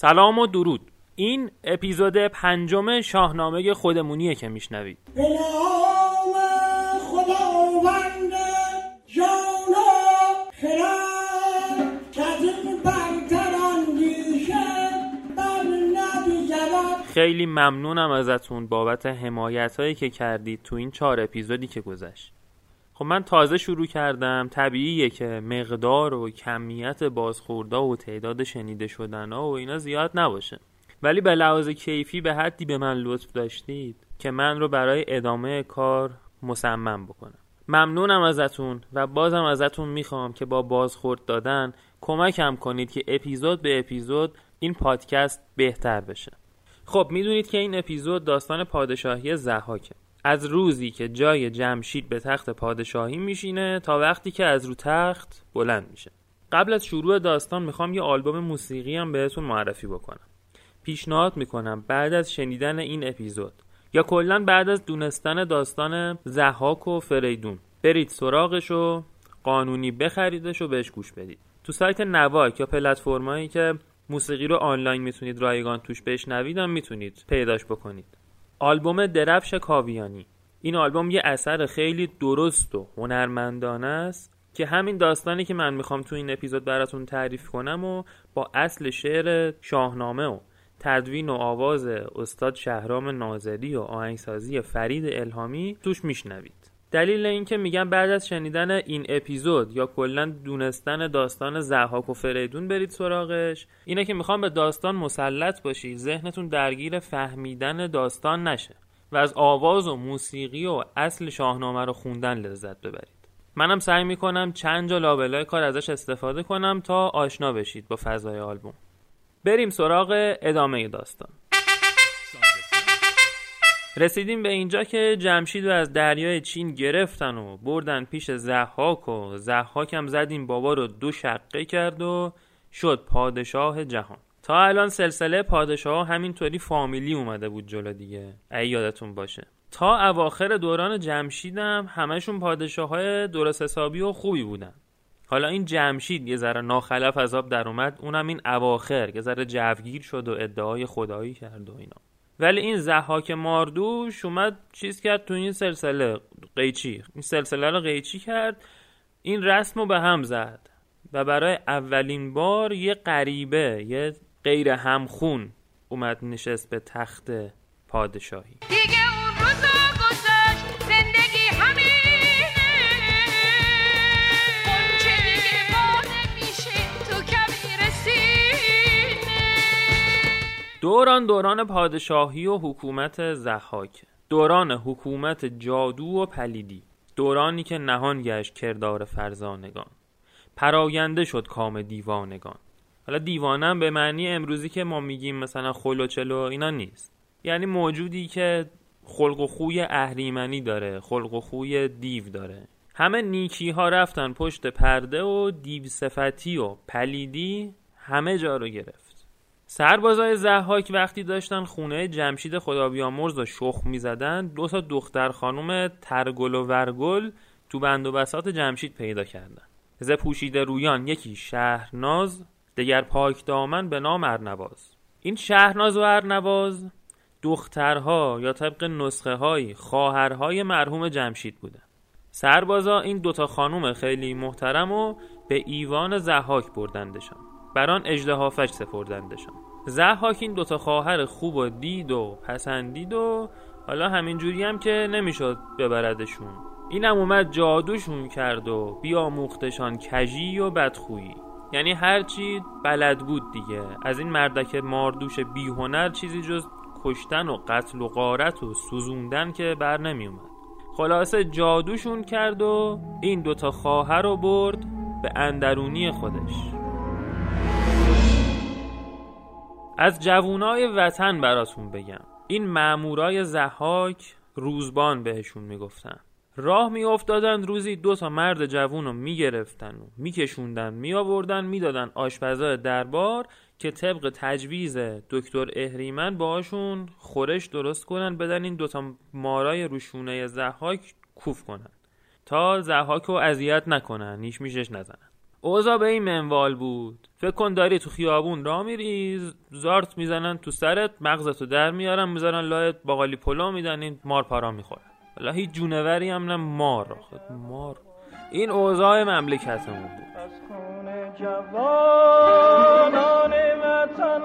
سلام و درود. این اپیزود پنجم شاهنامه خودمونیه که میشنوید. خیلی ممنونم ازتون بابت حمایت هایی که کردید تو این چهار اپیزودی که گذشت. خب من تازه شروع کردم. طبیعیه که مقدار و کمیت بازخوردا و تعداد شنیده شدن ها و اینا زیاد نباشه. ولی به لحاظ کیفی به حدی به من لطف داشتید که من رو برای ادامه کار مصمم بکنم. ممنونم ازتون و بازم ازتون می‌خوام که با بازخورد دادن کمکم کنید که اپیزود به اپیزود این پادکست بهتر بشه. خب می‌دونید که این اپیزود داستان پادشاهی زحاکه. از روزی که جای جمشید به تخت پادشاهی میشینه تا وقتی که از رو تخت بلند میشه. قبل از شروع داستان می‌خوام یه آلبوم موسیقی هم بهتون معرفی بکنم. پیشنهاد می‌کنم بعد از شنیدن این اپیزود یا کلا بعد از دونستن داستان زحاک و فریدون برید سراغش و قانونی بخریدش و بهش گوش بدید. تو سایت نواک یا پلتفرمایی که موسیقی رو آنلاین می‌تونید رایگان توش بشنوید هم می‌تونید پیداش بکنید. آلبوم درفش کاویانی. این آلبوم یه اثر خیلی درست و هنرمندانه است که همین داستانی که من می‌خوام تو این اپیزود براتون تعریف کنم و با اصل شعر شاهنامه و تدوین و آواز استاد شهرام ناظری و آهنگسازی فرید الهامی توش میشنوید. دلیل اینکه میگم بعد از شنیدن این اپیزود یا کلا دونستن داستان زحاک و فریدون برید سراغش اینه که می‌خوام به داستان مسلط باشی ذهنتون درگیر فهمیدن داستان نشه و از آواز و موسیقی و اصل شاهنامه رو خوندن لذت ببرید. منم سعی می‌کنم چند جا لابلای کار ازش استفاده کنم تا آشنا بشید با فضای آلبوم. بریم سراغ ادامه داستان. رسیدیم به اینجا که جمشید رو از دریای چین گرفتن و بردن پیش زحاک و زحاک هم زدیم بابا رو دو شقه کرد و شد پادشاه جهان. تا الان سلسله پادشاه همینطوری فامیلی اومده بود جلو دیگه. ای یادتون باشه. تا اواخر دوران جمشیدم همشون پادشاه های درست حسابی و خوبی بودن. حالا این جمشید یه ذره ناخلف از آب در اومد اونم این اواخر. یه ذره جوگیر شد و ادعای خدایی کرد و اینا. ولی این زحاک ماردوش اومد چیز کرد تو این سلسله قیچی. این سلسله رو قیچی کرد. این رسم رو به هم زد و برای اولین بار یه غریبه یه غیر همخون اومد نشست به تخت پادشاهی. دیگه اون روزا دوران دوران پادشاهی و حکومت ضحاک دوران حکومت جادو و پلیدی. دورانی که نهان گشت کردار فرزانگان. پراکنده شد کام دیوانگان. حالا دیوانم به معنی امروزی که ما میگیم مثلا خلوچلو اینا نیست. یعنی موجودی که خلق و خوی اهریمنی داره خلق و خوی دیو داره. همه نیکی ها رفتن پشت پرده و دیو صفتی و پلیدی همه جا رو گرفت. سربازای زحاک وقتی داشتن خونه جمشید خدا بیامرز و شخ می‌زدن دو تا دختر خانم ترگل و ورگل تو بند و بسات جمشید پیدا کردن. ز پوشیده رویان یکی شهرناز دگر پاک دامن به نام ارنواز. این شهرناز و ارنواز دخترها یا طبق نسخه های خواهرهای مرحوم جمشید بودن. سربازا این دوتا خانوم خیلی محترم و به ایوان زحاک بردندشان. بران اجدهافش سپردندشان. زحاک این دوتا خواهر خوب و دید و پسندید و حالا همینجوری هم که نمی‌شد ببردشون. اینم اومد جادوشون کرد و بیاموختشان کژی و بدخویی. یعنی هرچی بلد بود دیگه. از این مردک ماردوش بیهنر چیزی جز کشتن و قتل و غارت و سوزوندن که بر نمی اومد خلاصه جادوشون کرد و این دوتا خواهر رو برد به اندرونی خودش. از جوونای وطن براتون بگم. این مامورای زحاک روزبان بهشون می‌گفتن. راه میافتادن روزی دو تا مرد جوون رو می‌گرفتن و میکشوندن میآوردن می‌دادن آشپزای دربار که طبق تجویز دکتر اهریمن باهاشون خورش درست کنن بدن این دوتا مارای روشونه زحاک کوف کنن. تا زحاک رو اذیت نکنن نیش میشش نزنن. اوضاع به این منوال بود. فکر کن داری تو خیابون را میری زارت می‌زنن تو سرت مغزتو در میارن می‌ذارن لای باقالی پلو میدن این مار پارا می‌خوره. حالا هیچ جونوری هم نه مار آخه مار. این اوضاع مملکتمون بود. از خون جوانان وطن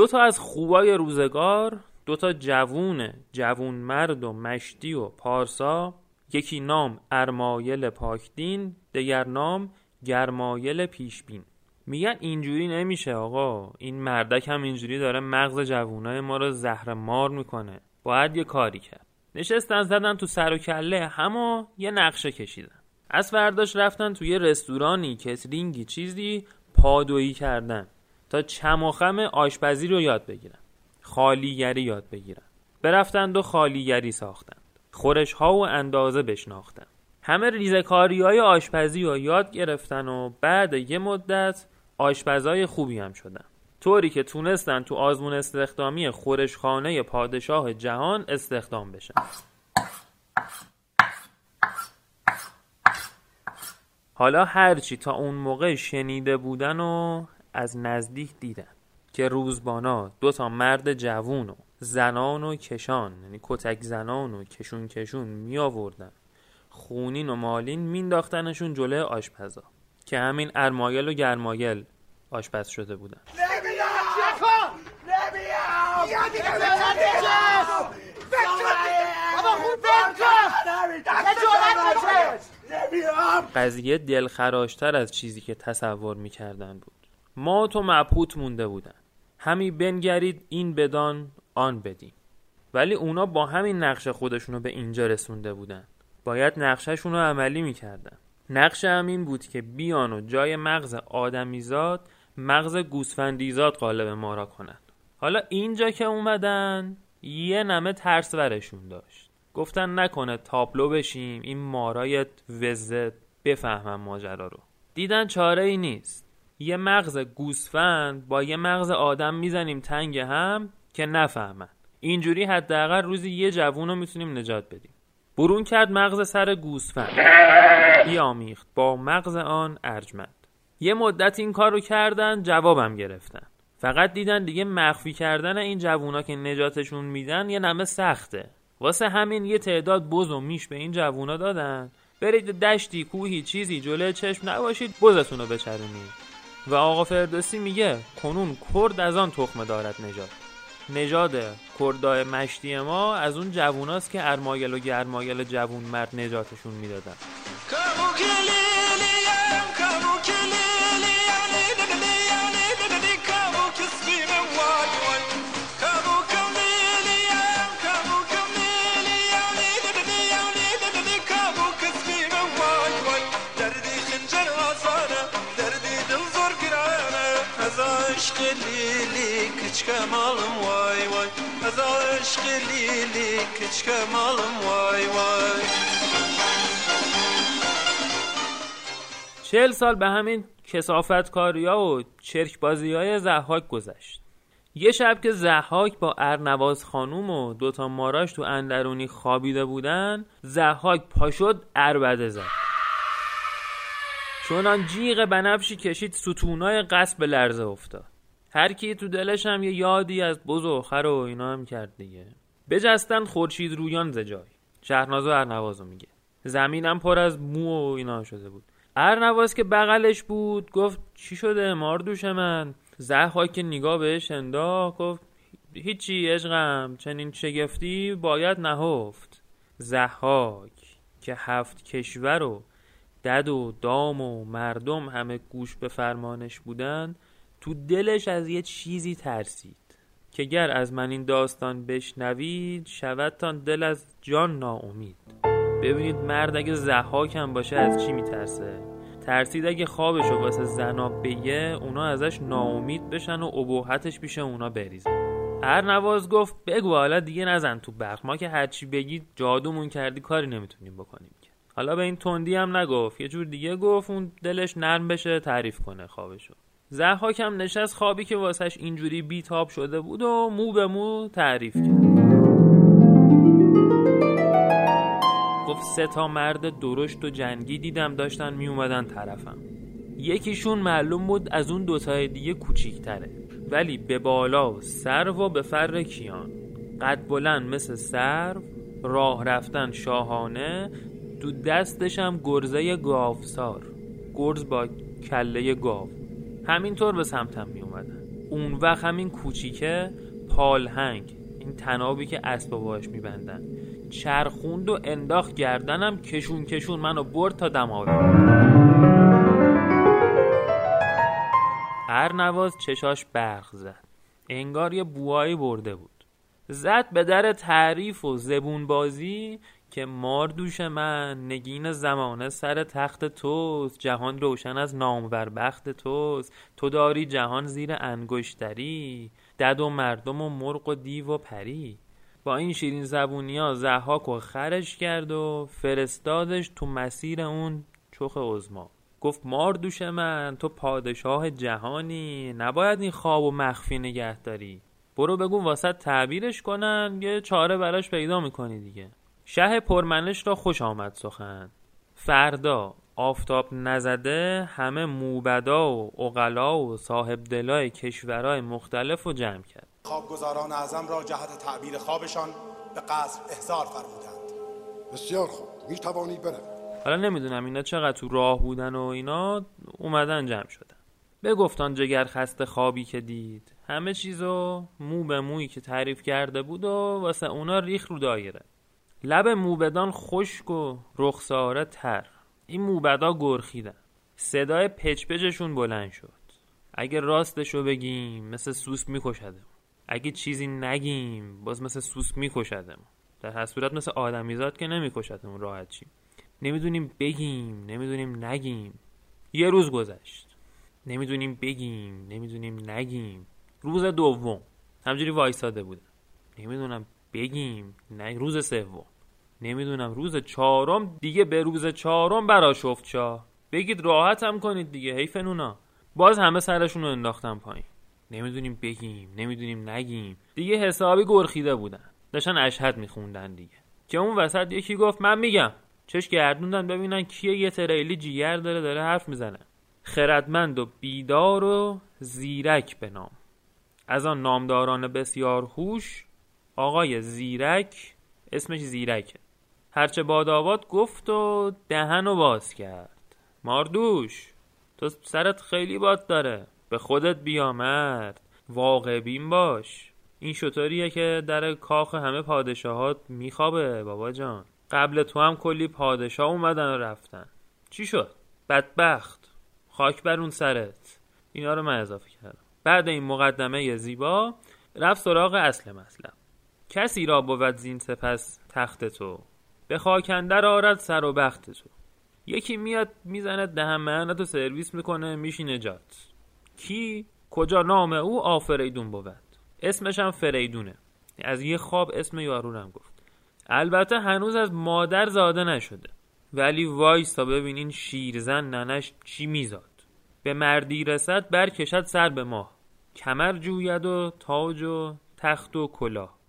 دو تا از خوبای روزگار دو تا جوونه جوون مرد و مشتی و پارسا. یکی نام ارمایل پاکدین دیگر نام گرمایل پیشبین. میگن اینجوری نمیشه آقا. این مردک هم اینجوری داره مغز جوونای ما رو زهر مار می‌کنه. باید یه کاری کرد. نشستن زدن تو سر و کله همه یه نقشه کشیدن. از فرداش رفتن تو یه رستورانی کترینگی چیزی پادویی کردن. تا چم و خم آشپزی رو یاد بگیرن. خالیگری یاد بگیرن. برفتند و خالیگری ساختند. خورش ها و اندازه بشناختن همه ریزکاری های آشپزی رو یاد گرفتن و بعد یه مدت آشپزای خوبی هم شدن. طوری که تونستن تو آزمون استخدامی خورشخانه پادشاه جهان استخدام بشن. حالا هرچی تا اون موقع شنیده بودن و از نزدیک دیدن که روزبانا دو تا مرد جوون و زنان و کشان یعنی کتک زنان و کشون کشون می آوردن. خونین و مالین مینداختنشون جلوی آشپزا که همین ارمایل و گرمایل آشپز شده بودن. قضیه دلخراشتر از چیزی که تصور می‌کردن بود. ما تو مبهوت مونده بودن. همی بنگرید این بدان آن بدیم ولی اونا با همین نقش خودشونو به اینجا رسونده بودن. باید نقششون رو عملی می‌کردن. نقش هم این بود که بیان و جای مغز آدمیزاد مغز گوسفندیزاد قالب ما را کنند. حالا اینجا که اومدن یه نمه ترس ورشون داشت. گفتن نکنه تابلو بشیم این مارای وزه بفهمن ماجرا رو. دیدن چاره ای نیست. یه مغز گوسفند با یه مغز آدم می‌زنیم تنگ هم که نفهمن. اینجوری حداقل روزی یه جوون رو می‌تونیم نجات بدیم. برون کرد مغز سر گوسفند. بیامیخت با مغز آن ارجمند. یه مدت این کار رو کردن جوابم گرفتن. فقط دیدن دیگه مخفی کردن این جوونا که نجاتشون میدن یه نمه سخته. واسه همین یه تعداد بز و میش به این جوونا دادن. برید دشتی کوهی چیزی جلوی چشم نباشید بزتون رو بچرونید. و آقا فردوسی میگه کنون کرد از آن تخمه دارد نجات نژاد کردای مشتی ما از اون جووناست که ارمایل و گرمایل جوون مرد نجاتشون می‌دادن. مالم وای وای. از عشق لیلی کچک مالم وای وای. چهل سال به همین کسافت کاریا و چرک بازی های زحاک گذشت. یه شب که زحاک با ارنواز خانوم و دوتا ماراش تو اندرونی خوابیده بودن زحاک پاشد اربده زد. چونان جیغ بنفشی کشید ستونای قصب به لرزه افتاد. هر کی تو دلش هم یه یادی از بز و خر و اینا هم کرد دیگه. بجستن خورشید رویان ز جای. شهرناز و ارنواز رو میگه. زمینم پر از مو و اینا شده بود. ارنواز که بغلش بود گفت چی شده ماردوش من؟ زهها که نگاه بهش انداخت گفت هیچی عشقم چنین شگفتی باید نهفت. زحاک که هفت کشور و دد و دام و مردم همه گوش به فرمانش بودن تو دلش از یه چیزی ترسید که گر از من این داستان بشنوید شودتان دل از جان ناامید. ببینید مرد اگه زحاک هم باشه از چی میترسه؟ ترسید اگه خوابشو واسه زنا بگه اونا ازش ناامید بشن و ابهتش پیش اونا بریزن. ارنواز گفت بگو حالا دیگه نزن تو برق ما که هرچی بگید جادومون کردی کاری نمی‌تونیم بکنیم حالا به این تندی هم نگفت. یه جور دیگه گفت اون دلش نرم بشه تعریف کنه خوابشو. زحاک هم نشست خوابی که واسش اینجوری بیتاب شده بود و مو به مو تعریف کرد. گفت سه تا مرد درشت و جنگی دیدم داشتن می اومدن طرفم. یکیشون معلوم بود از اون دوتای دیگه کوچیکتره. ولی به بالا و سرو و به فر کیان. قد بلند مثل سرو راه رفتن شاهانه تو دستش هم گرزه گاوسار. گرز با کله گاو. همینطور به سمتم می اومدن اون وقت همین کوچیکه پالهنگ این تنابی که اسبا باش میبندن. چرخوند و انداخت گردنم کشون کشون منو برد تا دماوی ارنواز چشاش برق زد. انگار یه بوایی برده بود. زد به در تعریف و زبون بازی که مار دوش من نگین زمانه سر تخت توست جهان روشن از نامور بخت توست. تو داری جهان زیر انگشتری دد و مردم و مرغ و دیو و پری. با این شیرین زبونی ها زحاک و خرش کرد و فرستادش تو مسیر اون چخ عزما گفت مار دوش من تو پادشاه جهانی نباید این خواب و مخفی نگه داری برو بگو واسط تعبیرش کنن یه چاره براش پیدا می‌کنی دیگه. شه پرمنش را خوش آمد سخن. فردا آفتاب نزده همه موبدا و اقلا و صاحب دلای کشورهای مختلف رو جمع کرد. خوابگزاران اعظم را جهت تعبیر خوابشان به قصر احضار فرمودند. بسیار خوب. می توانی بروی حالا نمی‌دونم اینا چقدر تو راه بودن و اینا اومدن جمع شدن. بگفتان جگر خسته خوابی که دید. همه چیزو مو به مویی که تعریف کرده بود و واسه اونا ریخ رو دایره. لب موبدان خشک و رخساره تر. این موبدا گرخیدن. صدای پچپچشون بلند شد. اگه راستشو بگیم مثل سوس میکشدم اگه چیزی نگیم باز مثل سوس میکشدم در هر صورت مثل آدمیزاد که نمیکشدم راحت چی. نمی‌دونیم بگیم نمی‌دونیم نگیم. یه روز گذشت. نمی‌دونیم بگیم نمی‌دونیم نگیم. روز دوم. همجوری وایساده بودم. نمی‌دونم بگیم نه روز سوم. نمی‌دونم روز چهارم دیگه به روز چهارم براشفت شاه بگید راحت هم کنید دیگه حیف نونا. باز همه سرشون رو انداختن پایین. نمی‌دونیم بگیم نمی‌دونیم نگیم. دیگه حسابی گرخیده بودن. داشتن اشهد میخوندن دیگه. که اون وسط یکی گفت من میگم. چش گردوندن ببینن کیه یه تریلی جیگر داره داره حرف می‌زنه. خردمند و بیدار و زیرک به نام. از آن نامداران بسیار هوش آقای زیرک اسمش زیرکه. هرچه باد گفت و دهن و باز کرد. ماردوش تو سرت خیلی باد داره. به خودت بیامد واقع بین باش. این شطوریه که در کاخ همه پادشاهات میخوابه بابا جان. قبل تو هم کلی پادشاه اومدن و رفتن. چی شد؟ بدبخت. خاک بر اون سرت. اینا رو من اضافه کردم. بعد این مقدمه زیبا رفت سراغ اصل مطلب. کسی را بود زین سپس تخت تو؟ به خاکندر آرد سر و بخت تو. یکی میاد می‌زنه دهن مهنت و سرویس می‌کنه میشینه جات کی؟ کجا نام او؟ آفریدون بود. اسمش هم فریدونه. از یه خواب اسم یارونم گفت. البته هنوز از مادر زاده نشده. ولی وایستا ببین این شیرزن ننش چی میزاد. به مردی رسد برکشد سر به ماه. کمر جوید و تاج و تخت و کلاه.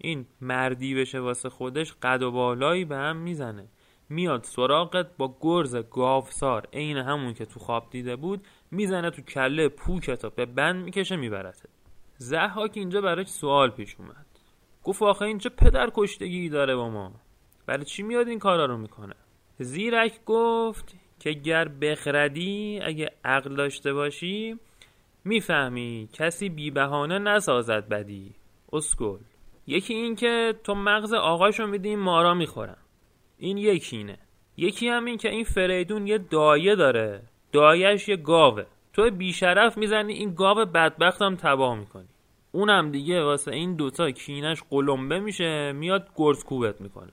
این مردی بشه واسه خودش قد و بالایی به هم می‌زنه. میاد سراغت با گرز گاوسار عین همون که تو خواب دیده بود می‌زنه تو کله پوکتا به بند می‌کشه میبرته زحاک اینجا براش سوال پیش اومد. گفت آخه این چه پدر کشتگی داره با ما؟ برای چی میاد این کارا رو می‌کنه؟ زیرک گفت که گر بخردی اگه عقل داشته باشی می‌فهمی کسی بی بهانه نسازد بدی. اسکل. یکی این که تو مغز آقاشو میدی مارا می‌خورن. این یکی اینه. یکی هم این که این فریدون یه دایه داره. دایش یه گاوه. تو بیشرف می‌زنی این گاو بدبخت هم تباه می‌کنی. اونم دیگه واسه این دوتا کینش قلمبه میشه میاد گرز کوبت می‌کنه.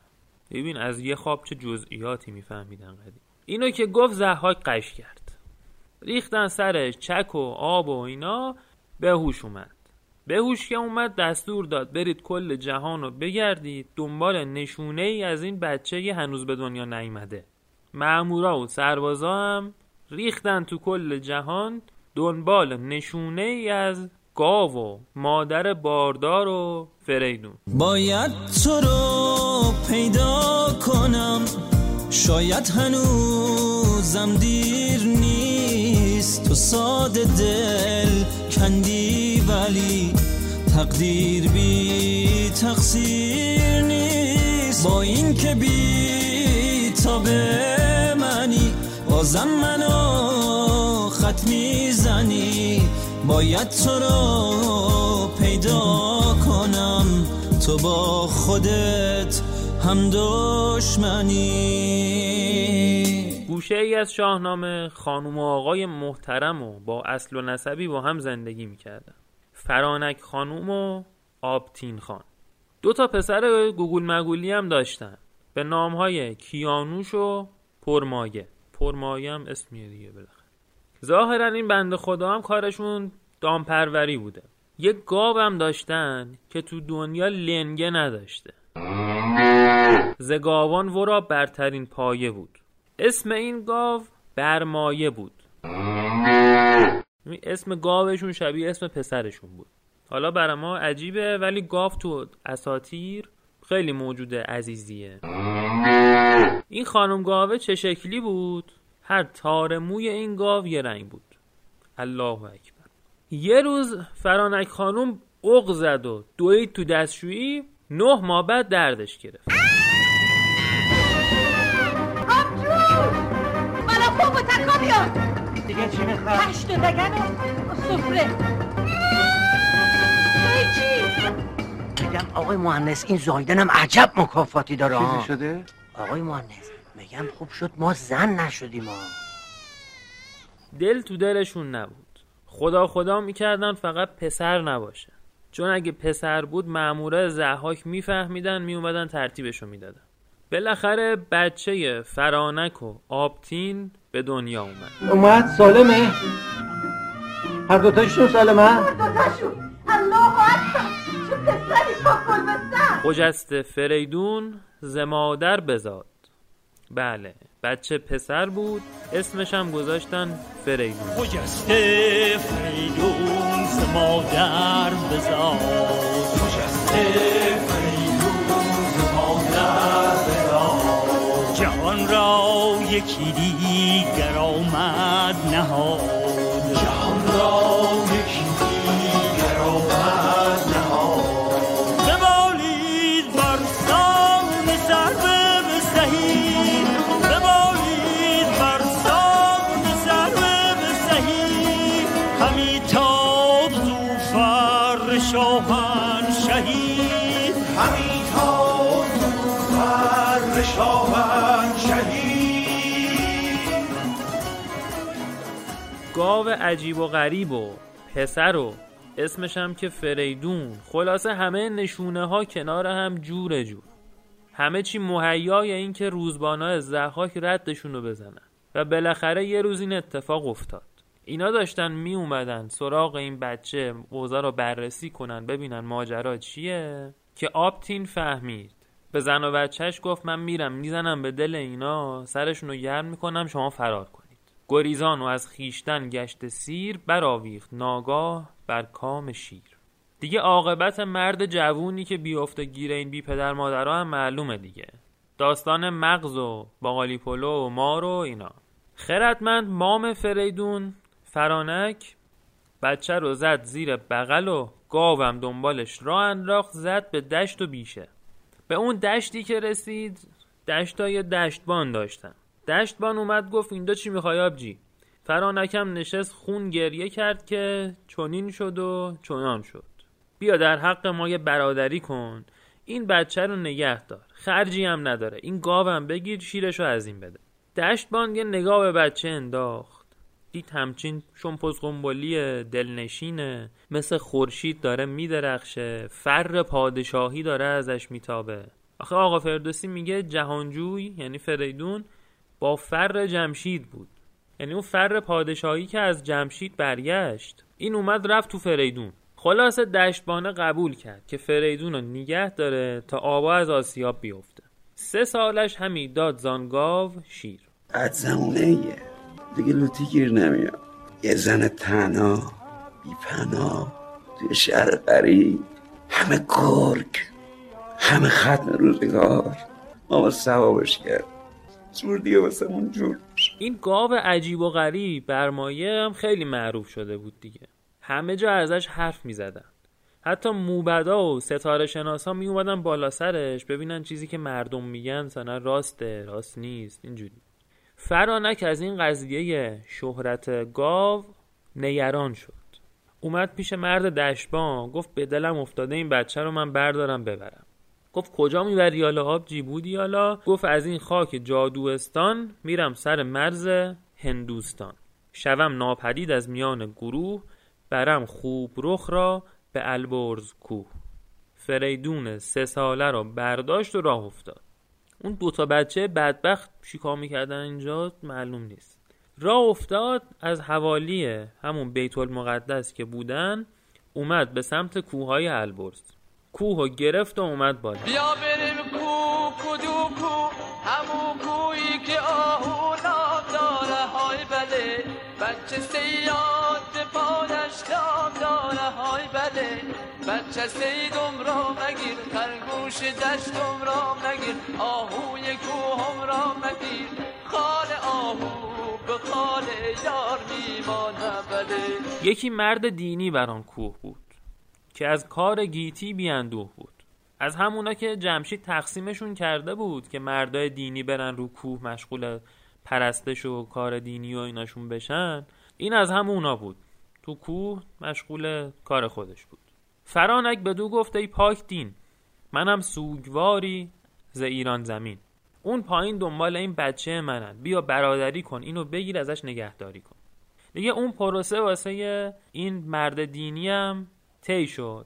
ببین از یه خواب چه جزئیاتی میفهمیدن قدیم. اینو که گفت زحاک قش کرد. ریختن سرش چک و آب و اینا به هوش اومد. به هوش که اومد دستور داد برید کل جهان رو بگردید دنبال نشونه ای از این بچه هنوز به دنیا نیامده مامورا و سربازا هم ریختن تو کل جهان دنبال نشونه ای از گاو و مادر باردار و فریدون. باید تو رو پیدا کنم. شاید هنوزم دیر نیست. تو ساده دل کندی ولی تقدیر بی تقصیر نیست. با این که بی تا به منی بازم منو خط می‌زنی. باید تو رو پیدا کنم. تو با خودت هم دشمنی. گوشه ای از شاهنامه خانم و آقای محترم و با اصل و نسبی با هم زندگی می‌کردن. فرانک خانوم و آبتین خان. دو تا پسر گوگل مگولی هم داشتن. به نام های کیانوش و پرمایه. پرمایه هم اسمیه دیگه بالاخره. ظاهرا این بنده خدا هم کارشون دامپروری بوده. یک گاو هم داشتن که تو دنیا لنگه نداشته. ز گاوان ورا برترین پایه بود. اسم این گاو برمایه بود. اسم گاوشون شبیه اسم پسرشون بود. حالا برای ما عجیبه ولی گاو تو اساتیر خیلی موجود عزیزیه. این خانم گاوه چه شکلی بود؟ هر تار موی این گاو یه رنگ بود. الله اکبر. یه روز فرانک خانم اق زد و دوید تو دستشویی نه ماه بعد دردش گرفت. بالا دیگه چی می‌خواد؟ هشت دگن و سفره چی؟ میگم آقای مهندس این زایدنم عجب مکافاتی داره. چیزی شده؟ آقای مهندس میگم خوب شد ما زن نشدیم ها دل تو دلشون نبود خدا خدا می‌کردن فقط پسر نباشه چون اگه پسر بود ماموره زحاک میفهمیدن میومدن ترتیبشو می‌دادن بالاخره بچه فرانک و آبتین به دنیا اومد. اومد؟ سالمه؟ هر دوتاشون سالمه؟ دوتاشون. الله اکبر. چه پسری با خجسته فریدون ز مادر بزاد. بله بچه پسر بود اسمش هم گذاشتن فریدون. خجسته فریدون ز مادر بزاد. خجسته فریدون را یکی دیگر آمد نهاد. عجیب و غریب و پسر و اسمش هم که فریدون. خلاصه همه نشونه ها کنار هم جور جور. همه چی مهیای این که روزبانا زحاک ردشون رو بزنن. و بالاخره یه روز این اتفاق افتاد. اینا داشتن می اومدن سراغ این بچه اوضاع رو بررسی کنن ببینن ماجرا چیه. که آبتین فهمید. به زن و بچهش گفت من میرم می‌زنم به دل اینا سرشون رو گرم می‌کنم شما فرار کنید. گریزان و از خیشتن گشت سیر برآویخت ناگاه بر کام شیر. دیگه عاقبت مرد جوونی که بیفته گیر این بی پدر مادرها هم معلومه دیگه. داستان مغز و باقالی پلو و مار و اینا. خردمند مام فریدون فرانک بچه رو زد زیر بغل و گاوم دنبالش راه انداخت زد به دشت و بیشه. به اون دشتی که رسید دشتای دشتبان داشتن. دشتبان اومد گفت اینجا چی می‌خوای آبجی؟ فرانکم نشست خون گریه کرد که چنین شد و چنان شد. بیا در حق ما یه برادری کن. این بچه رو نگه دار. خرجی هم نداره. این گاوم بگیر شیرش رو از این بده. دشتبان یه نگاه به بچه انداخت. دید همچین شمپز قنبلی دلنشینه. مثل خورشید داره میدرخشه. فر پادشاهی داره ازش میتابه. آخه آقا فردوسی میگه جهانجوی یعنی فریدون با فر جمشید بود. یعنی اون فر پادشاهی که از جمشید برگشت این اومد رفت تو فریدون. خلاصه دشتبانه قبول کرد که فریدون رو نگه داره تا آبا از آسیاب بیفته. سه سالش همی داد زانگاو شیر. عدزمونه ایه. دیگه لوتی گیر نمیاد. یه زن تنها بی پناه توی شهر غریب. همه گرگ همه ختم روزگار. ما با سوابش کرد. زور دیگه واسه جور این گاو عجیب و غریب برمایه هم خیلی معروف شده بود دیگه. همه جا ازش حرف می زدن. حتی موبدا و ستاره شناسا می اومدن بالا سرش ببینن چیزی که مردم میگن مثلا راسته راست نیست اینجوری. فرانک از این قضیه شهرت گاو نگران شد. اومد پیش مرد دشبان گفت به دلم افتاده این بچه رو من بردارم ببرم. گفت کجا می‌بری حالا؟ آب جیبودی حالا؟ گفت از این خاک جادوستان میرم سر مرز هندوستان. شوم ناپدید از میان گروه برم خوب رخ را به البرز کوه. فریدون سه ساله را برداشت و راه افتاد. اون دوتا بچه بدبخت چیکار می‌کردن اینجا معلوم نیست. راه افتاد از حوالی همون بیت المقدس که بودن اومد به سمت کوههای البرز. کوه و گرفت و اومد بالا. بیا بریم کو کدو کو همون کویی که آهو داره. های بله بچه سیاد پادش لام داره. های بله بچه سیدم را مگیر. خرگوش دشتم را مگیر. آهوی کوهم را مگیر. خال آهو به خال یار میمانه بله. یکی مرد دینی بر آن کوه بود. که از کار گیتی بیاندوه بود. از همونا که جمشید تقسیمشون کرده بود که مردای دینی برن رو کوه مشغول پرستش و کار دینی و ایناشون بشن این از همونا بود. تو کوه مشغول کار خودش بود. فرانک به دو گفته ای پاک دین منم سوگواری ز ایران زمین. اون پایین دنبال این بچه منن. بیا برادری کن اینو بگیر ازش نگهداری کن. دیگه اون پروسه واسه این مرد دینی هم طی شد.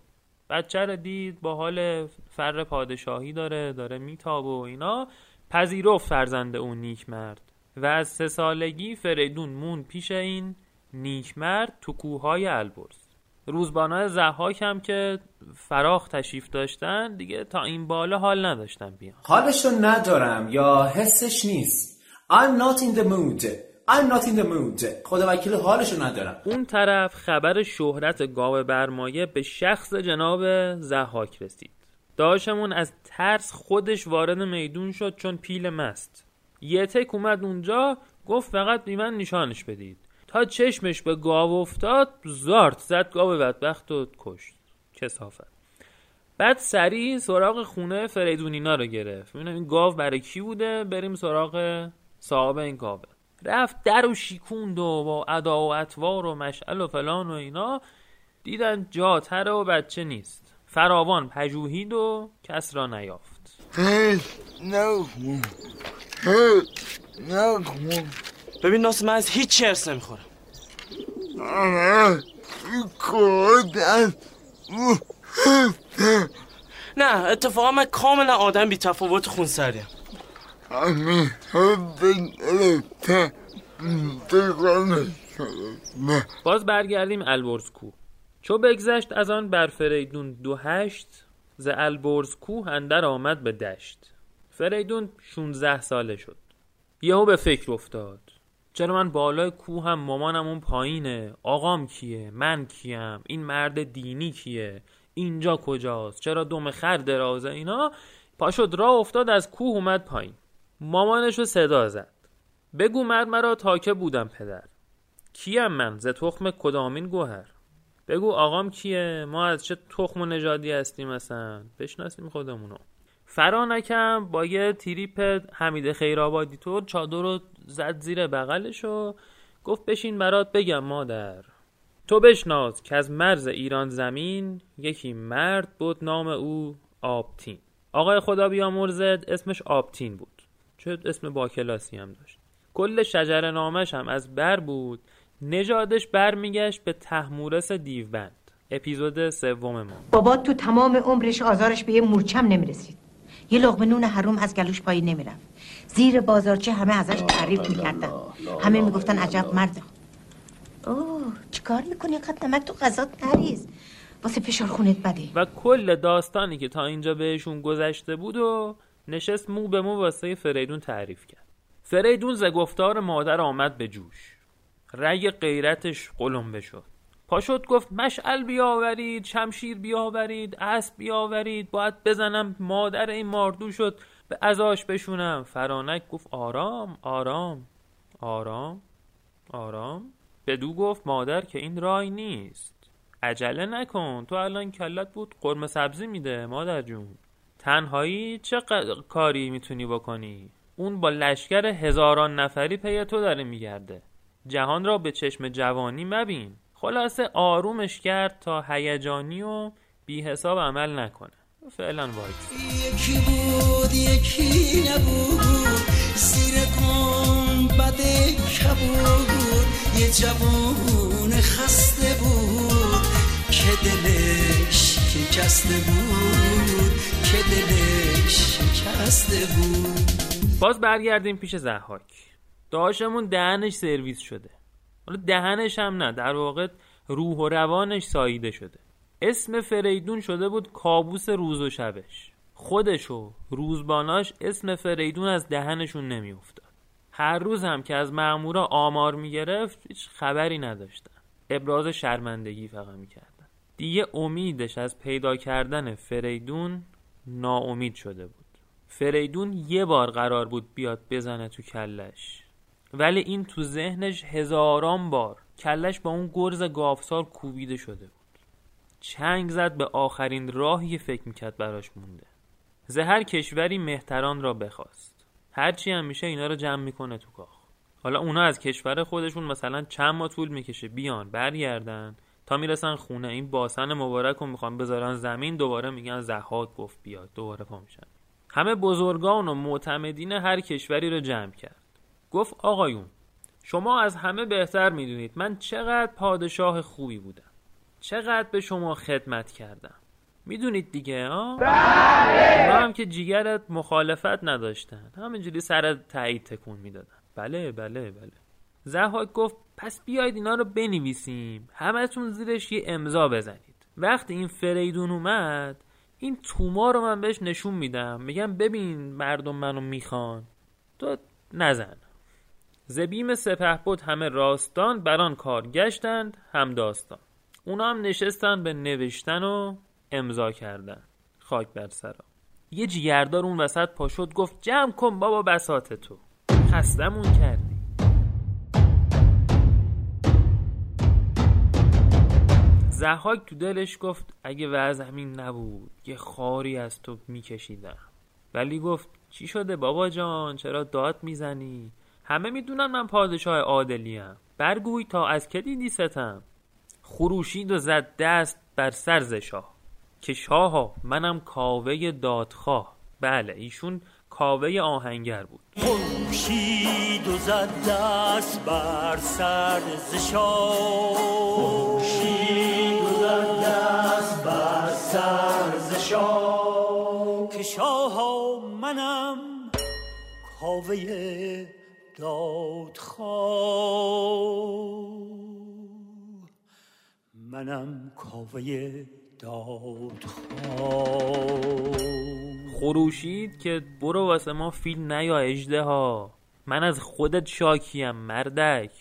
بچه رو دید با حال فر پادشاهی داره داره میتاب و اینا. پذیرفت فرزند اون نیک مرد و از سه سالگی فریدون مون پیش این نیک مرد تو کوههای البرز. روزبانای زحاک هم که فراخ تشریف داشتن دیگه تا این بالا حال نداشتن بیان. حالشو ندارم یا حسش نیست. I'm not in the mood. I'm not in the mood. خدا وکیل حالشو ندارم. اون طرف خبر شهرت گاو برمایه به شخص جناب زحاک رسید. داشمون از ترس خودش وارد میدون شد چون پیل مست. یه تک اومد اونجا گفت فقط بی من نشانش بدید. تا چشمش به گاو افتاد زارت زد گاو بدبخت و کشت. کسافت. بعد سریع سراغ خونه فریدونینا رو گرفت. ببینم این گاو برای کی بوده؟ بریم سراغ صاحب این گاوه. رفت در و شیکوند و با ادا و اطوار و مشعل و فلان و اینا. دیدن جاتره و بچه نیست. فراوان پژوهید و کس را نیافت. ببین ناس من از هیچ چرس نمی‌خورم. نه اتفاقا من کاملا آدم بی تفاوت باز برگردیم البرز کوه چو بگذشت از آن بر فریدون دو هشت ز البرز کوه اندر آمد به دشت. فریدون 16 ساله شد. یهو به فکر افتاد. چرا من بالای کوه هم مامانم اون پایینه. آقام کیه؟ من کیم؟ این مرد دینی کیه؟ اینجا کجاست؟ چرا دم خر درازه اینا؟ پاشد راه افتاد از کوه اومد پایین. مامانش رو صدا زد. بگو مرد مرا تاکه بودم پدر. کیم من؟ ز تخم کدامین گوهر. بگو آقام کیه؟ ما از چه تخم و نژادی هستیم مثلا؟ بشناسیم خودمونو. فرانکم با یه تریپ حمید خیرآبادی طور چادر رو زد زیر بغلش و گفت بشین برات بگم مادر. تو بشناس که از مرز ایران زمین یکی مرد بود نام او آبتین. آقای خدا بیامرزد اسمش آبتین بود. چه اسم با کلاسی هم داشت. کل شجر نامش هم از بر بود. نژادش برمیگشت به تحمورس دیوبند. اپیزود سوم ما. بابا تو تمام عمرش آزارش به یه مورچم نمی‌رسید. یه لقمه نون حروم از گلوش پایین نمی‌رفت. زیر بازارچه همه ازش تعریف می‌کردن. همه می‌گفتن عجب مرد. اوه چیکار می‌کنی؟ قد نمک تو غذات نریز. واسه فشار خونت بده. و کل داستانی که تا اینجا بهشون گذشته بود و نشست مو به مو واسه فریدون تعریف کرد. فریدون ز گفتار مادر آمد به جوش. رگ غیرتش قلمبه شد. پاشد گفت مشعل بیاورید شمشیر بیاورید اسب بیاورید باید بزنم مادر این ماردو شد به ازاش بشونم. فرانک گفت آرام آرام آرام آرام. بدو گفت مادر که این رای نیست. عجله نکن تو الان کلت بود قرمه سبزی میده مادر جون. تنهایی چه ق- کاری می‌تونی بکنی؟ اون با لشکر هزاران نفری پی تو داره میگرده. جهان را به چشم جوانی مبین. خلاصه آرومش کرد تا هیجانی و بی حساب عمل نکنه. فعلا وایس. یکی بود یکی نبود. زیر گنبد کبود. یه جوون خسته بود. که دلش شکسته بود. که دلش بود. باز برگردیم پیش زحاک. داشمون دهنش سرویس شده. حالا دهنش هم نه در واقع روح و روانش ساییده شده. اسم فریدون شده بود کابوس روز و شبش. خودش و روزباناش اسم فریدون از دهنشون نمیافتاد. هر روز هم که از مامورا آمار می‌گرفت هیچ خبری نداشتن. ابراز شرمندگی فقط می‌کردن. دیگه امیدش از پیدا کردن فریدون ناامید شده بود. فریدون یه بار قرار بود بیاد بزنه تو کلش. ولی این تو ذهنش هزاران بار کلش با اون گرز گافسار کوبیده شده بود. چنگ زد به آخرین راهی فکر می‌کرد براش مونده. زهر کشوری مهتران را بخواست. هرچی هم میشه اینا رو جمع می‌کنه تو کاخ. حالا اونا از کشور خودشون مثلا چند ماه طول می‌کشه. بیان برگردن. تا می‌رسن خونه. این باسن مبارک رو می‌خوان بذارن زمین. دوباره میگن زحاک گفت بیاد. دوباره پا میشن. همه بزرگان و معتمدین هر کشوری رو جمع کرد. گفت آقایون شما از همه بهتر می‌دونید من چقدر پادشاه خوبی بودم. چقدر به شما خدمت کردم. می‌دونید دیگه ها؟ اونا هم که جیگرت مخالفت نداشتن. همینجوری سر تایید تکون می‌دادن. بله بله بله. زحاک گفت پس بیاید اینا رو بنویسیم. همتون زیرش یه امضا بزنید. وقتی این فریدون اومد این توما رو من بهش نشون میدم. میگم ببین مردم منو می‌خوان. تو نزن. زبیم سپه بود همه راستان بران کار گشتند هم داستان. اونا هم نشستن به نوشتن و امضا کردن. خاک بر سرا. یه جیگردار اون وسط پاشد گفت جمع کن بابا بساط تو. خستمون کردی. زحاک تو دلش گفت اگه وضع همین نبود یه خاری از تو میکشیدم. ولی گفت چی شده بابا جان؟ چرا داد می‌زنی؟ همه می‌دونن من پادشاه عادلیم. برگوی تا از که دیدی ستم؟ خروشید و زد دست بر سر شاه. که شاها منم کاوه دادخواه. بله ایشون کاوه آهنگر بود. خورشید و زد دست بر سر شاه. دست بر سر ز شاه که شاه منم کاوه دادخواه. منم کاوه دادخواه. خروشید که برو واسه ما فیل نیا اجده ها من از خودت شاکیم مردک.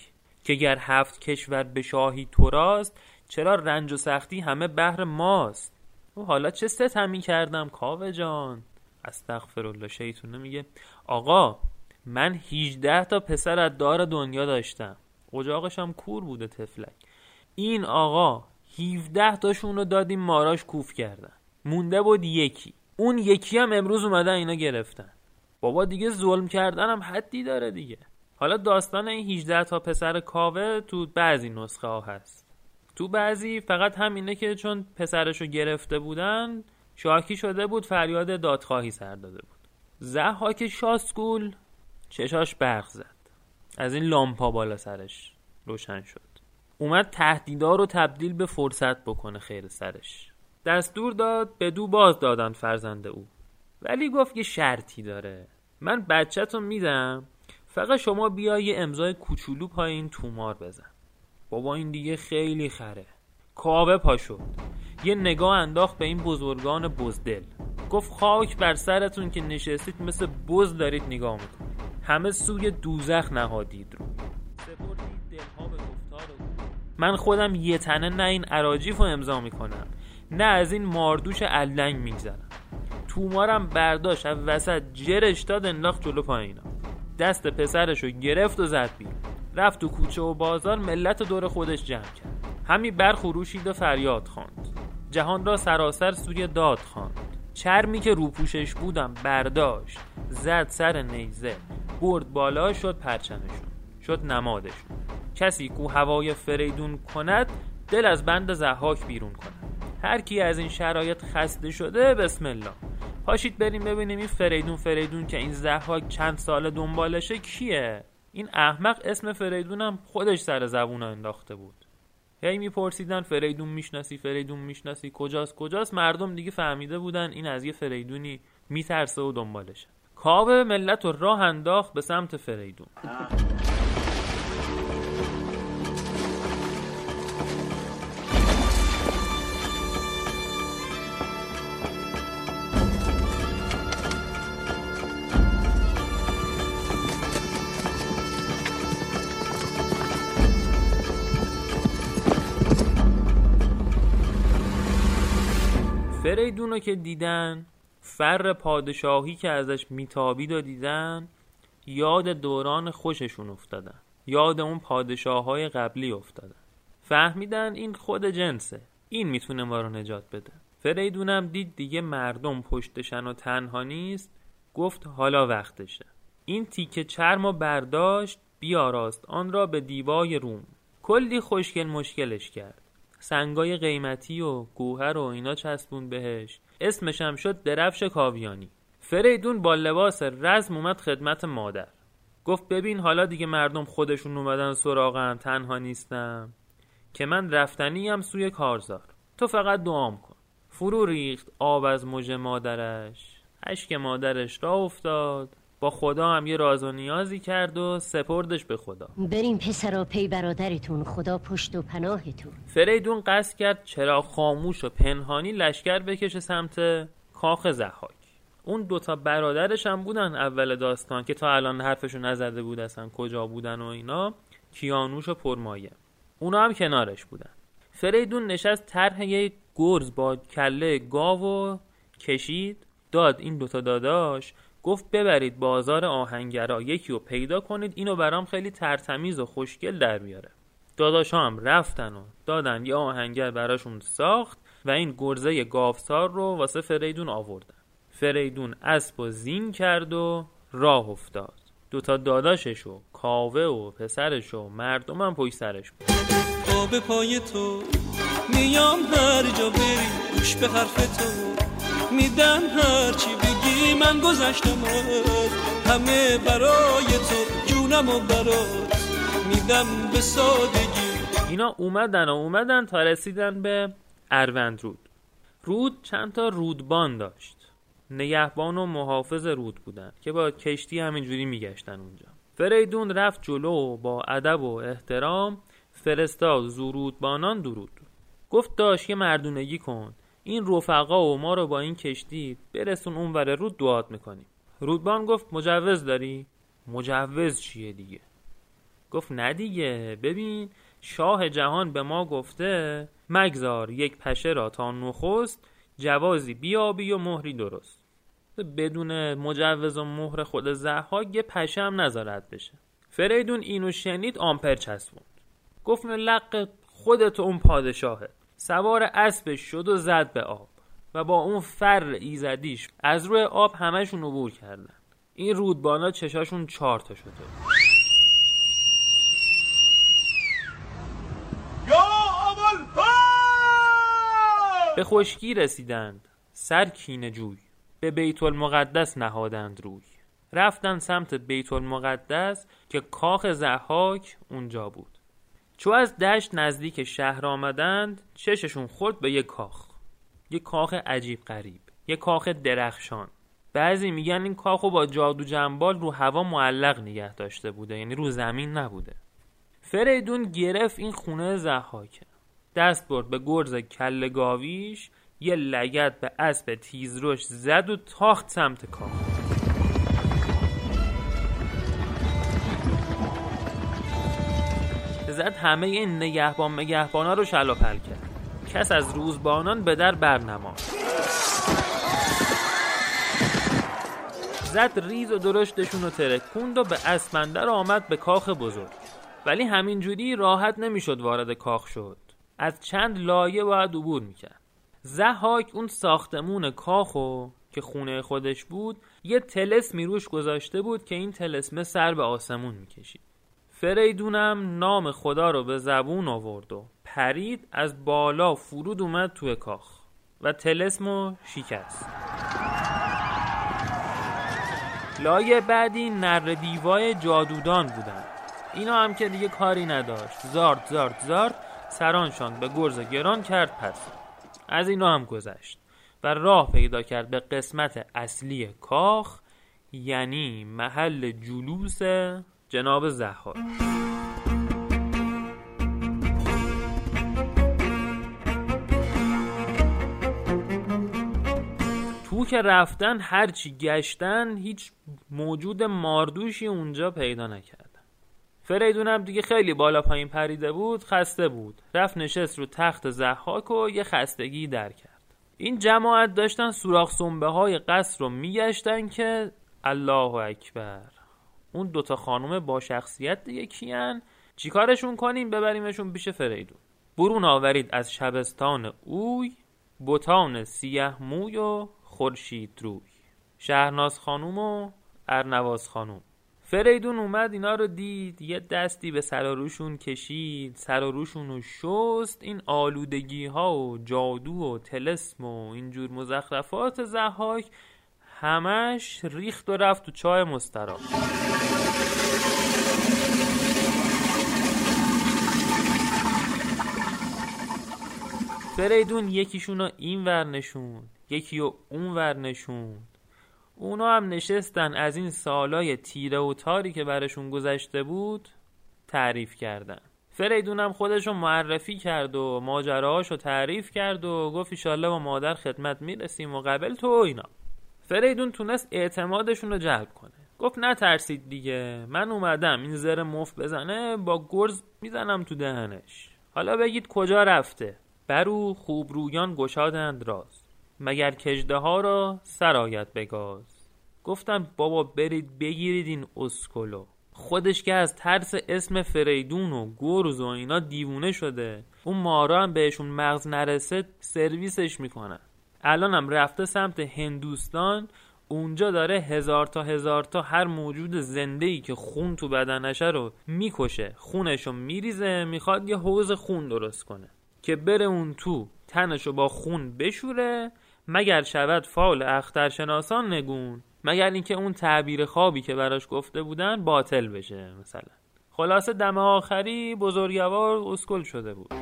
که گر هفت کشور به شاهی تو راست چرا رنج و سختی همه بهر ماست؟ و حالا چه ستمی کردم کاوه جان؟ استغفرالله شیطونه میگه آقا من 18 تا پسر از دار دنیا داشتم. اجاقش هم کور بوده تفلک این آقا 17 تاشون رو دادیم ماراش کوف کردن. مونده بود یکی. اون یکی هم امروز اومدن اینا گرفتن. بابا دیگه ظلم کردن هم حدی داره دیگه. حالا داستان این 18 تا پسر کاوه تو بعضی نسخه ها هست. تو بعضی فقط همینه که چون پسرشو گرفته بودن شاکی شده بود فریاد دادخواهی سر داده بود. زحاک شاسکول چشاش برق زد. از این لامپا بالا سرش روشن شد. اومد تهدیدا رو تبدیل به فرصت بکنه خیر سرش. دستور داد به دو باز دادن فرزند او. ولی گفت یه شرطی داره. من بچه‌تو میدم فقط شما بیا یه امضای کوچولو پای این تومار بزن. بابا این دیگه خیلی خره. کاوه پا شد. یه نگاه انداخت به این بزرگان بزدل. گفت خاک بر سرتون که نشستید مثل بز دارید نگاه می‌کنید. همه سوی دوزخ نهادید رو. من خودم یه تنه نه این عراجیف رو امضا می‌کنم. نه از این ماردوش علنگ میگذرم. تومارم برداشت از وسط جرش داد انداخت جلو پایینا دست پسرشو گرفت و زد بیرون. رفت تو کوچه و بازار ملت دور خودش جمع کرد. همی برخروشید و فریاد خواند. جهان را سراسر سوی داد خواند. چرمی که روپوشش بودم برداشت. زد سر نیزه. برد بالا شد پرچمشون. شد نمادشون. کسی کو هوای فریدون کند دل از بند زحاک بیرون کند. هر کی از این شرایط خسته شده بسم الله. پاشید بریم ببینیم این فریدون فریدون که این زحاک چند سال دنبالشه کیه؟ این احمق اسم فریدونم خودش سر زبون انداخته بود. هی میپرسیدن فریدون می‌شناسی فریدون می‌شناسی کجاست کجاست؟ مردم دیگه فهمیده بودن این از یه فریدونی میترسه و دنبالشه. کاوه ملت و راه انداخت به سمت فریدون. فریدون رو که دیدن فر پادشاهی که ازش میتابید و دیدن یاد دوران خوششون افتادن. یاد اون پادشاه های قبلی افتادن. فهمیدن این خود جنسه. این می‌تونه ما رو نجات بده. فریدونم دید دیگه مردم پشتشن و تنها نیست. گفت حالا وقتشه. این تیکه چرم و برداشت بیاراست. آن را به دیبای روم. کلی خوشگل مشکلش کرد. سنگای قیمتی و گوهر و اینا چسبون بهش. اسمش هم شد درفش کاویانی. فریدون با لباس رزم اومد خدمت مادر. گفت ببین حالا دیگه مردم خودشون اومدن سراغم تنها نیستم. که من رفتنیم سوی کارزار. تو فقط دعام کن. فرو ریخت آب از مژه مادرش. اشک مادرش را افتاد. با خدا هم یه راز و نیازی کرد و سپردش به خدا. بریم پسرا پی برادرتون خدا پشت و پناهتون. فریدون قصد کرد چرا خاموش و پنهانی لشکر بکشه سمت کاخ زحاک اون دوتا برادرش هم بودن اول داستان که تا الان حرفشو نزده بود اصلا کجا بودن و اینا کیانوش و پرمایه. اونا هم کنارش بودن. فریدون نشست طرح یه گرز با کله گاو و کشید. داد این دوتا داداش گفت ببرید بازار آهنگرا یکی رو پیدا کنید اینو برام خیلی ترتمیز و خوشگل در بیاره داداش هم رفتن و دادن یه آهنگر براشون ساخت و این گرزه گاوسار رو واسه فریدون آوردن. فریدون اسب و زین کرد و راه افتاد. دوتا داداشش و کاوه و پسرش و مردمم پشت سرش بود. پا پای تو میام هر جا بری گوش به حرف تو. میدم هرچی بگی من گذشتم همه برای تو جونم و برات میدم به سادگی. اینا اومدن و اومدن تا رسیدن به اروند رود. رود چند تا رودبان داشت. نگهبان و محافظ رود بودن که با کشتی همینجوری میگشتن اونجا. فریدون رفت جلو با ادب و احترام فرستاد زورودبانان درود. گفت داشت یه مردونگی کن. این رفقا و ما رو با این کشتی برسون اونور رود دعات می‌کنیم. رودبان گفت مجوز داری؟ مجوز چیه دیگه؟ گفت نه دیگه. ببین شاه جهان به ما گفته مگذار یک پشه را تا نخست جوازی بیابی و مهری درست. بدون مجوز و مهر خود زحاک یه پشه هم نذارد بشه. فریدون اینو شنید آمپر چسبوند. گفت لق خودت اون پادشاهه سوار اسبش شد و زد به آب و با اون فر ایزدیش از روی آب همشون عبور کردن. این رودبانا چشاشون چهار تا شده به خشکی رسیدند. سر کینه جوی. به بیت المقدس نهادند روی. رفتن سمت بیت المقدس که کاخ زحاک اونجا بود. چو از دشت نزدیک شهر آمدند چششون خورد به یک کاخ. یک کاخ عجیب غریب یک کاخ درخشان. بعضی میگن این کاخو با جادو جنبال رو هوا معلق نگه داشته بوده یعنی رو زمین نبوده. فریدون گرفت این خونه زحاکه دست برد به گرز کل گاویش یه لگت به اسب تیزروش زد و تاخت سمت کاخ. زد همه این نگهبان مگهبانا رو شلاپل کرد. کس از روزبانان به در برنماد زد ریز و درشتشون رو ترکوند و به اسمندر آمد به کاخ بزرگ. ولی همینجوری راحت نمی‌شد وارد کاخ شد. از چند لایه باید عبور می‌کرد. زحاک اون ساختمون کاخو که خونه خودش بود یه تلسمی روش گذاشته بود که این تلسمه سر به آسمون می‌کشید. فریدونم نام خدا رو به زبون آورد و پرید از بالا فرود اومد توی کاخ و تلسمو شکست. لایه بعدی نر دیوای جادودان بودن. اینا هم که دیگه کاری نداشت. زارد زارد زارد. سرانشان به گرز گران کرد پس. از اینا هم گذشت. و راه پیدا کرد به قسمت اصلی کاخ یعنی محل جلوس جناب زهار. تو که رفتن هرچی گشتن هیچ موجود ماردوشی اونجا پیدا نکردن. فریدون هم دیگه خیلی بالا پایین پریده بود خسته بود. رفت نشست رو تخت زحاک و یه خستگی در کرد. این جماعت داشتن سوراخ سنبه های قصر رو میگشتن که الله اکبر. اون دوتا خانم با شخصیت دیگه کیان؟ چیکارشون کنیم ببریمشون پیش فریدون؟ برون آورید از شبستان اوی بوتان سیه موی و خورشید روی. شهرناز خانوم و ارنواز خانوم. فریدون اومد اینا رو دید یه دستی به سراروشون کشید سراروشون رو شست. این آلودگی ها و جادو و تلسم و اینجور مزخرفات زحاک همش ریخت و رفت تو چای مسترا فریدون یکیشون رو این ور نشون یکی رو اون ور نشون اونا هم نشستن از این سالای تیره و تاری که برشون گذشته بود تعریف کردن. فریدون هم خودشو معرفی کرد و ماجراهاشو تعریف کرد و گفت ایشالله با مادر خدمت می‌رسیم و قبل تو اینا. فریدون تونست اعتمادشون رو جلب کنه. گفت نترسید دیگه من اومدم این زر مف بزنه با گرز می‌زنم تو دهنش. حالا بگید کجا رفته؟ برو خوب رویان گشادند راز مگر کجده ها را سرایت بگاز گفتم بابا برید بگیرید این اسکلو. خودش که از ترس اسم فریدون و گرز و اینا دیوونه شده اون مارا هم بهشون مغز نرسه سرویسش می‌کنن الانم رفته سمت هندوستان اونجا داره هزار تا هزار تا هر موجود زنده ای که خون تو بدنشه رو می‌کشه خونشو میریزه می‌خواد یه حوز خون درست کنه. که بره اون تو تنشو با خون بشوره مگر شود فال اخترشناسان نگون مگر اینکه اون تعبیر خوابی که براش گفته بودن باطل بشه مثلا. خلاصه دم آخری بزرگوار اسکل شده بود.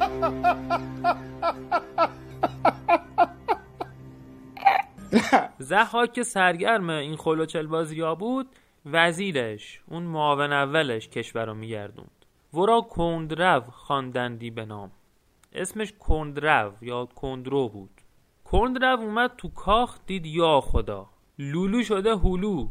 زحاک که سرگرم این خلوچل ها بود وزیرش اون معاون اولش کشور رو میگردوند. ورا کندرو خواندندی به نام. اسمش کندرو یا کندرو بود. کندرو اومد تو کاخ دید یا خدا لولو شده هلو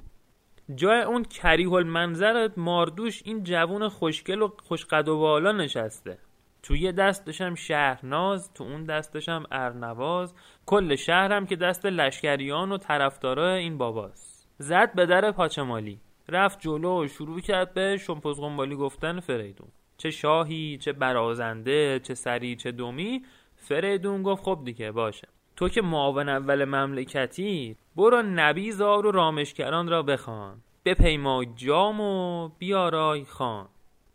جای اون کریه المنظرت ماردوش این جوون خوشگل و خوشقد و بالا نشسته. تو یه دستشم شهرناز تو اون دستشم ارنواز. کل شهرم که دست لشکریان و طرفدارای این باباست. زد به در پاچمالی. رفت جلو و شروع کرد به شمپوز گفتن فریدون. چه شاهی چه برازنده چه سری چه دومی. فریدون گفت خب دیگه باشه. تو که معاون اول مملکتی برو نبیزار و رامشکران را بخوان. بپیما جام و بیارای خان.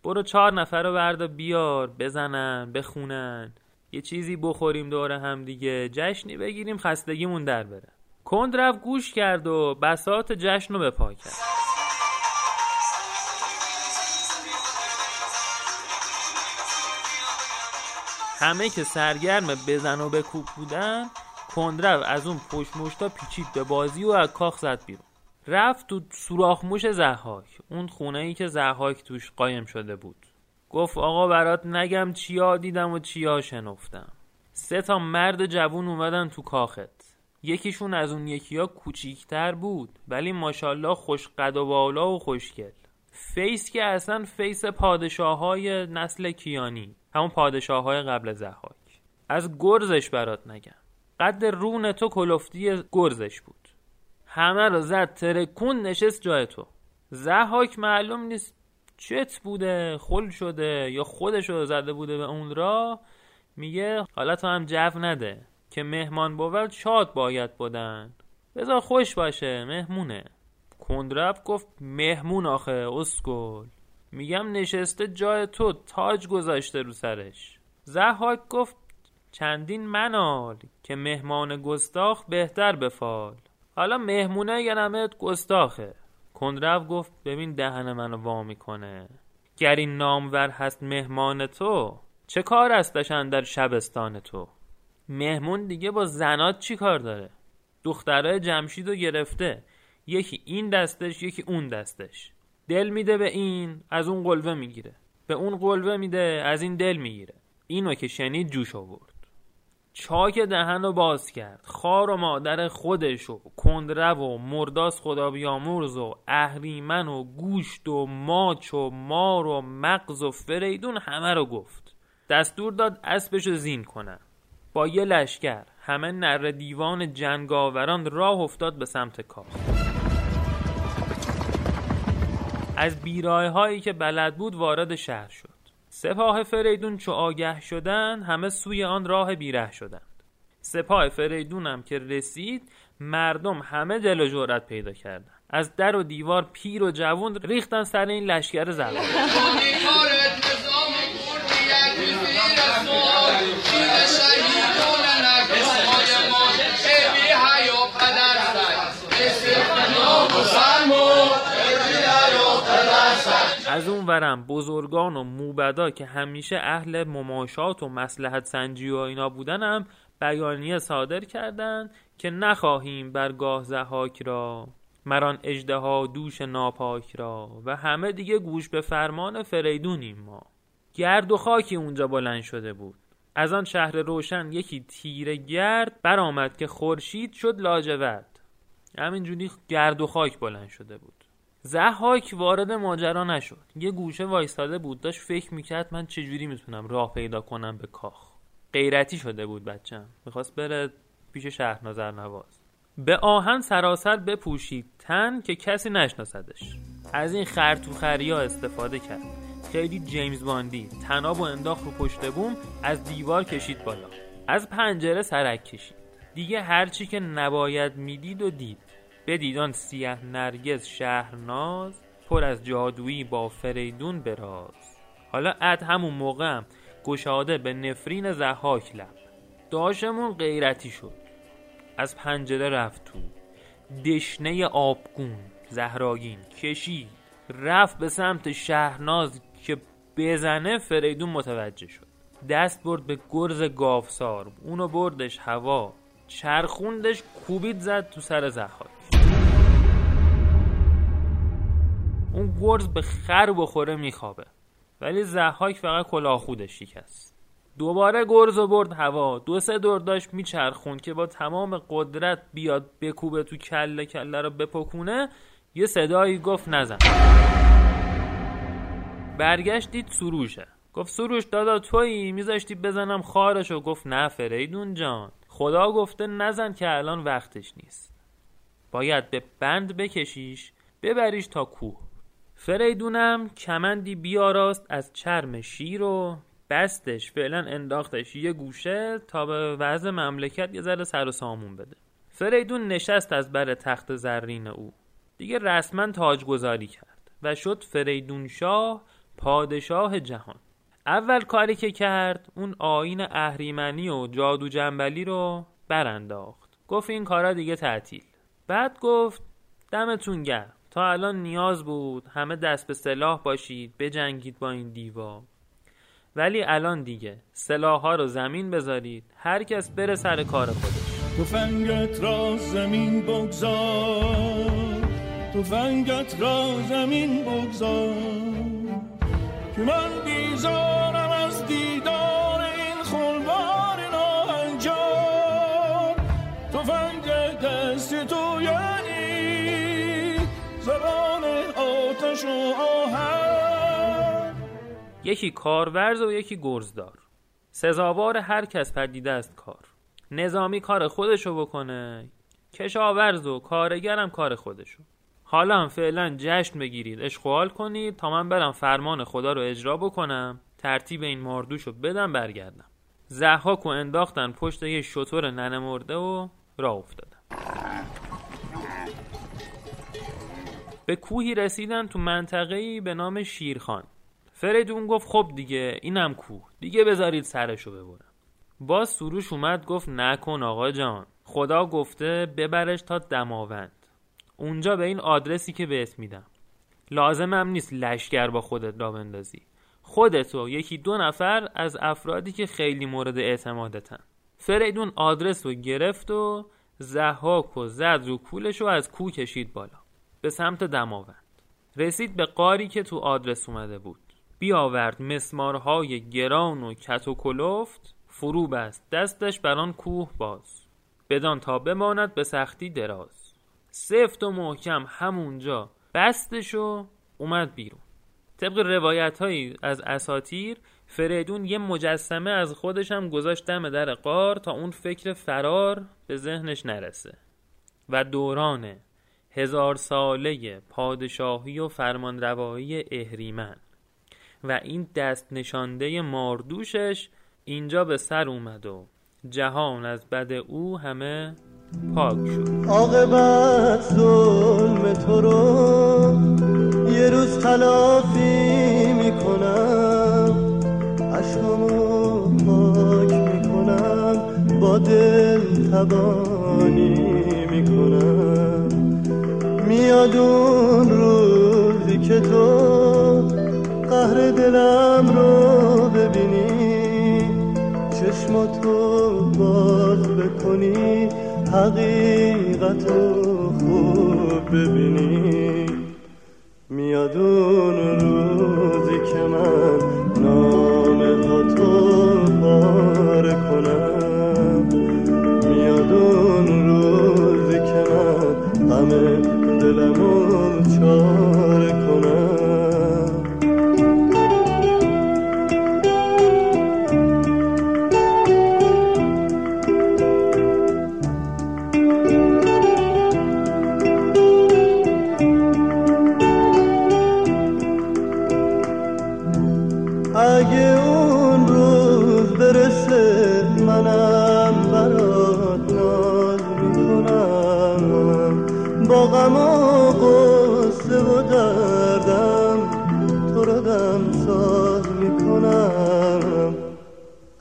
برو چهار نفر رو بردا بیار بزنن بخونن. یه چیزی بخوریم دور هم دیگه. جشنی بگیریم خستگیمون در بره. کند رفت گوش کرد و بسات جشن رو به پا کرد. همه که سرگرم بزن و بکوب بودن کندرو از اون پشت پیچید به بازی و از کاخ زد بیرون. رفت تو سوراخ موش زحاک اون خونه ای که زحاک توش قایم شده بود. گفت آقا برات نگم چیا دیدم و چیا شنفتم. سه تا مرد جوون اومدن تو کاخت. یکیشون از اون یکیا کوچیکتر بود ولی ماشاءالله خوش قد و بالا و خوشگل. face که اصلا face پادشاه های نسل کیانی. همون پادشاه های قبل ضحاک. از گرزش برات نگم. قد رون تو کلفتی گرزش بود. همه رو زد ترکون نشست جای تو. زحاک معلوم نیست چت بوده خل شده یا خودش رو زده بوده به اون را. میگه حالا تو هم جو نده که مهمان بود شاد باید بودن بذار خوش باشه مهمونه. کندرف گفت مهمون آخه اسکل. میگم نشسته جای تو تاج گذاشته رو سرش. زحاک گفت چندین منال که مهمان گستاخ بهتر بفال. حالا مهمونه گرمت گستاخه. کندرف گفت ببین دهن منو وا می‌کنه. گر این نامور هست مهمان تو چه کار استشن در شبستان تو؟ مهمون دیگه با زنات چی کار داره؟ دخترای جمشید رو گرفته. یکی این دستش یکی اون دستش. دل میده به این از اون قلوه می‌گیره. به اون قلوه میده از این دل می‌گیره. اینو که شنید جوش آورد. چاک دهن رو باز کرد. خار و مادر خودش و کندرو و مرداس خدا بیامرز و اهریمن و گوشت و ماچ و مار و مغز و فریدون همه رو گفت. دستور داد اسبش زین کنن. با یه لشکر همه نر دیوان جنگاوران راه افتاد به سمت کاخ از بیراه هایی که بلد بود وارد شهر شد. سپاه فریدون چو آگه شدن همه سوی آن راه بیره شدند. سپاه فریدون هم که رسید مردم همه دل و جرأت پیدا کردن از در و دیوار پیر و جوون ریختن سر این لشکر زبان. از اون ورم بزرگان و موبدا که همیشه اهل مماشات و مسلحت سنجی و اینا بودن هم بیانیه صادر کردند که نخواهیم بر گاه زهاک را مران اجدها دوش ناپاک را و همه دیگه گوش به فرمان فریدونیم ما. گرد و خاکی اونجا بلند شده بود. از آن شهر روشن یکی تیره گرد برآمد که خورشید شد لاجورد. همینجوری گرد و خاک بلند شده بود. زحاک وارد ماجرا نشد. یه گوشه وایستاده بود. داشت فکر می‌کرد من چجوری می‌تونم راه پیدا کنم به کاخ. غیرتی شده بود بچم می‌خواست بره پیش شهرنازر نواز به آهن سراسر بپوشید. تن که کسی نشناسدش. از این خرطوخری ها استفاده کرد. خیلی جیمز باندی. تناب و انداخت رو پشت بوم از دیوار کشید بالا. از پنجره سرک کشید. دیگه هرچی که نباید می‌دید و دید. بدید آن سیه نرگز شهرناز پر از جادویی با فریدون براز. حالا اد همون موقع هم گشاده به نفرین زحاک لب. داشمون غیرتی شد. از پنجره رفت تو. دشنه آبگون زهراگین کشید. رفت به سمت شهرناز که بزنه فریدون متوجه شد. دست برد به گرز گافسار اونو بردش هوا. چرخوندش کوبید زد تو سر زحاک اون گرز به خر بخوره میخوابه. ولی زحاک فقط کلاه خودش شکست. دوباره گرز و برد هوا. دو سه دور داشت میچرخون که با تمام قدرت بیاد بکوبه تو کله کله رو بپکونه. یه صدایی گفت نزن. برگشت دید سروشه. گفت سروش دادا تویی؟ میذاشتی بزنم خارشو گفت نه فریدون جان. خدا گفته نزن که الان وقتش نیست. باید به بند بکشیش ببریش تا کوه. فریدونم کمندی بیاراست از چرم شیر و بستش. فعلا انداختش یه گوشه تا به وضع مملکت یه ذره سر و سامون بده. فریدون نشست از بر تخت زرین او. دیگه رسما تاجگذاری کرد و شد فریدون شاه پادشاه جهان. اول کاری که کرد اون آین اهریمنی و جادو جنبلی رو برانداخت. گفت این کارا دیگه تعطیل. بعد گفت دمتون گرم. الان نیاز بود همه دست به سلاح باشید بجنگید با این دیوا. ولی الان دیگه سلاح ها رو زمین بذارید هر کس بره سر کار خودش. تفنگت را زمین بگذار تفنگت را زمین بگذار که من بیزارم. یکی کارورز و یکی گرزدار. سزاوار هر کس پدیده است کار. نظامی کار خودشو بکنه. کشاورز و کارگرم کار خودشو. حالا هم فعلا جشن بگیرید. اشغال کنید. تا من برم فرمان خدا رو اجرا بکنم. ترتیب این ماردوشو بدم برگردم. زحاک و انداختن پشت یه شطور ننه مرده و راه افتادن به کوهی رسیدن تو منطقه‌ای به نام شیرخان. فریدون گفت خب دیگه اینم کوه. دیگه بذارید سرشو ببرم. باز سروش اومد گفت نکن آقا جان. خدا گفته ببرش تا دماوند. اونجا به این آدرسی که بهت میدم. لازمم نیست لشگر با خودت را بندازی. خودت و یکی دو نفر از افرادی که خیلی مورد اعتمادتن. فریدون آدرس رو گرفت و زحاک و زد رو کولش رو از کو کشید بالا. به سمت دماوند. رسید به قاری که تو آدرس اومده بود. بیاورد مسمارهای گران و کت و کلفت فرو بست. دستش بر آن کوه باز. بدان تا بماند به سختی دراز. سفت و محکم همونجا. بستش و اومد بیرون. طبق روایت هایی از اساتیر فریدون یه مجسمه از خودش هم گذاشت دم در قار تا اون فکر فرار به ذهنش نرسه. و دوران هزار ساله پادشاهی و فرمانروایی اهریمن. و این دست نشانده ماردوشش اینجا به سر اومد و جهان از بد او همه پاک شد. عاقبت ظلم تو رو یه روز تلافی می‌کنم. عشقامو پاک می‌کنم. با دل تبانی می‌کنم. میاد اون روزی که تو قهر دلم رو ببینی. چشماتو باز بکنی حقیقت رو خوب ببینی. میاد اون روزی که من نامه ها تو پاره کنم. میاد اون روزی که من غم دلمو چاره.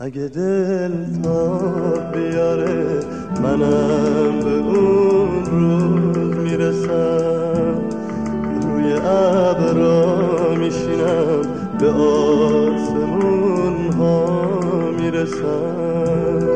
اگه دل تا بیاره منم به اون روز می‌رسم. روی ابرا میشینم به آسمون ها می‌رسم.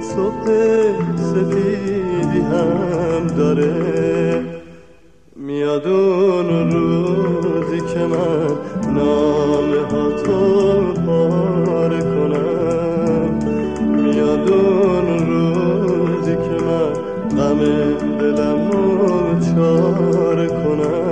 صبح سفیدی هم داره. میاد اون روزی که من نامه ها تو پاره کنم. میاد اون روزی که من غم دلم رو چاره کنم.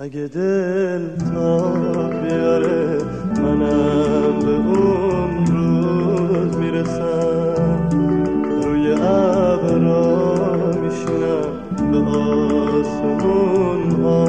اگه دل تا بیاره منم به اون روز می‌رسم. روی ابرا میشینم به آسمون ها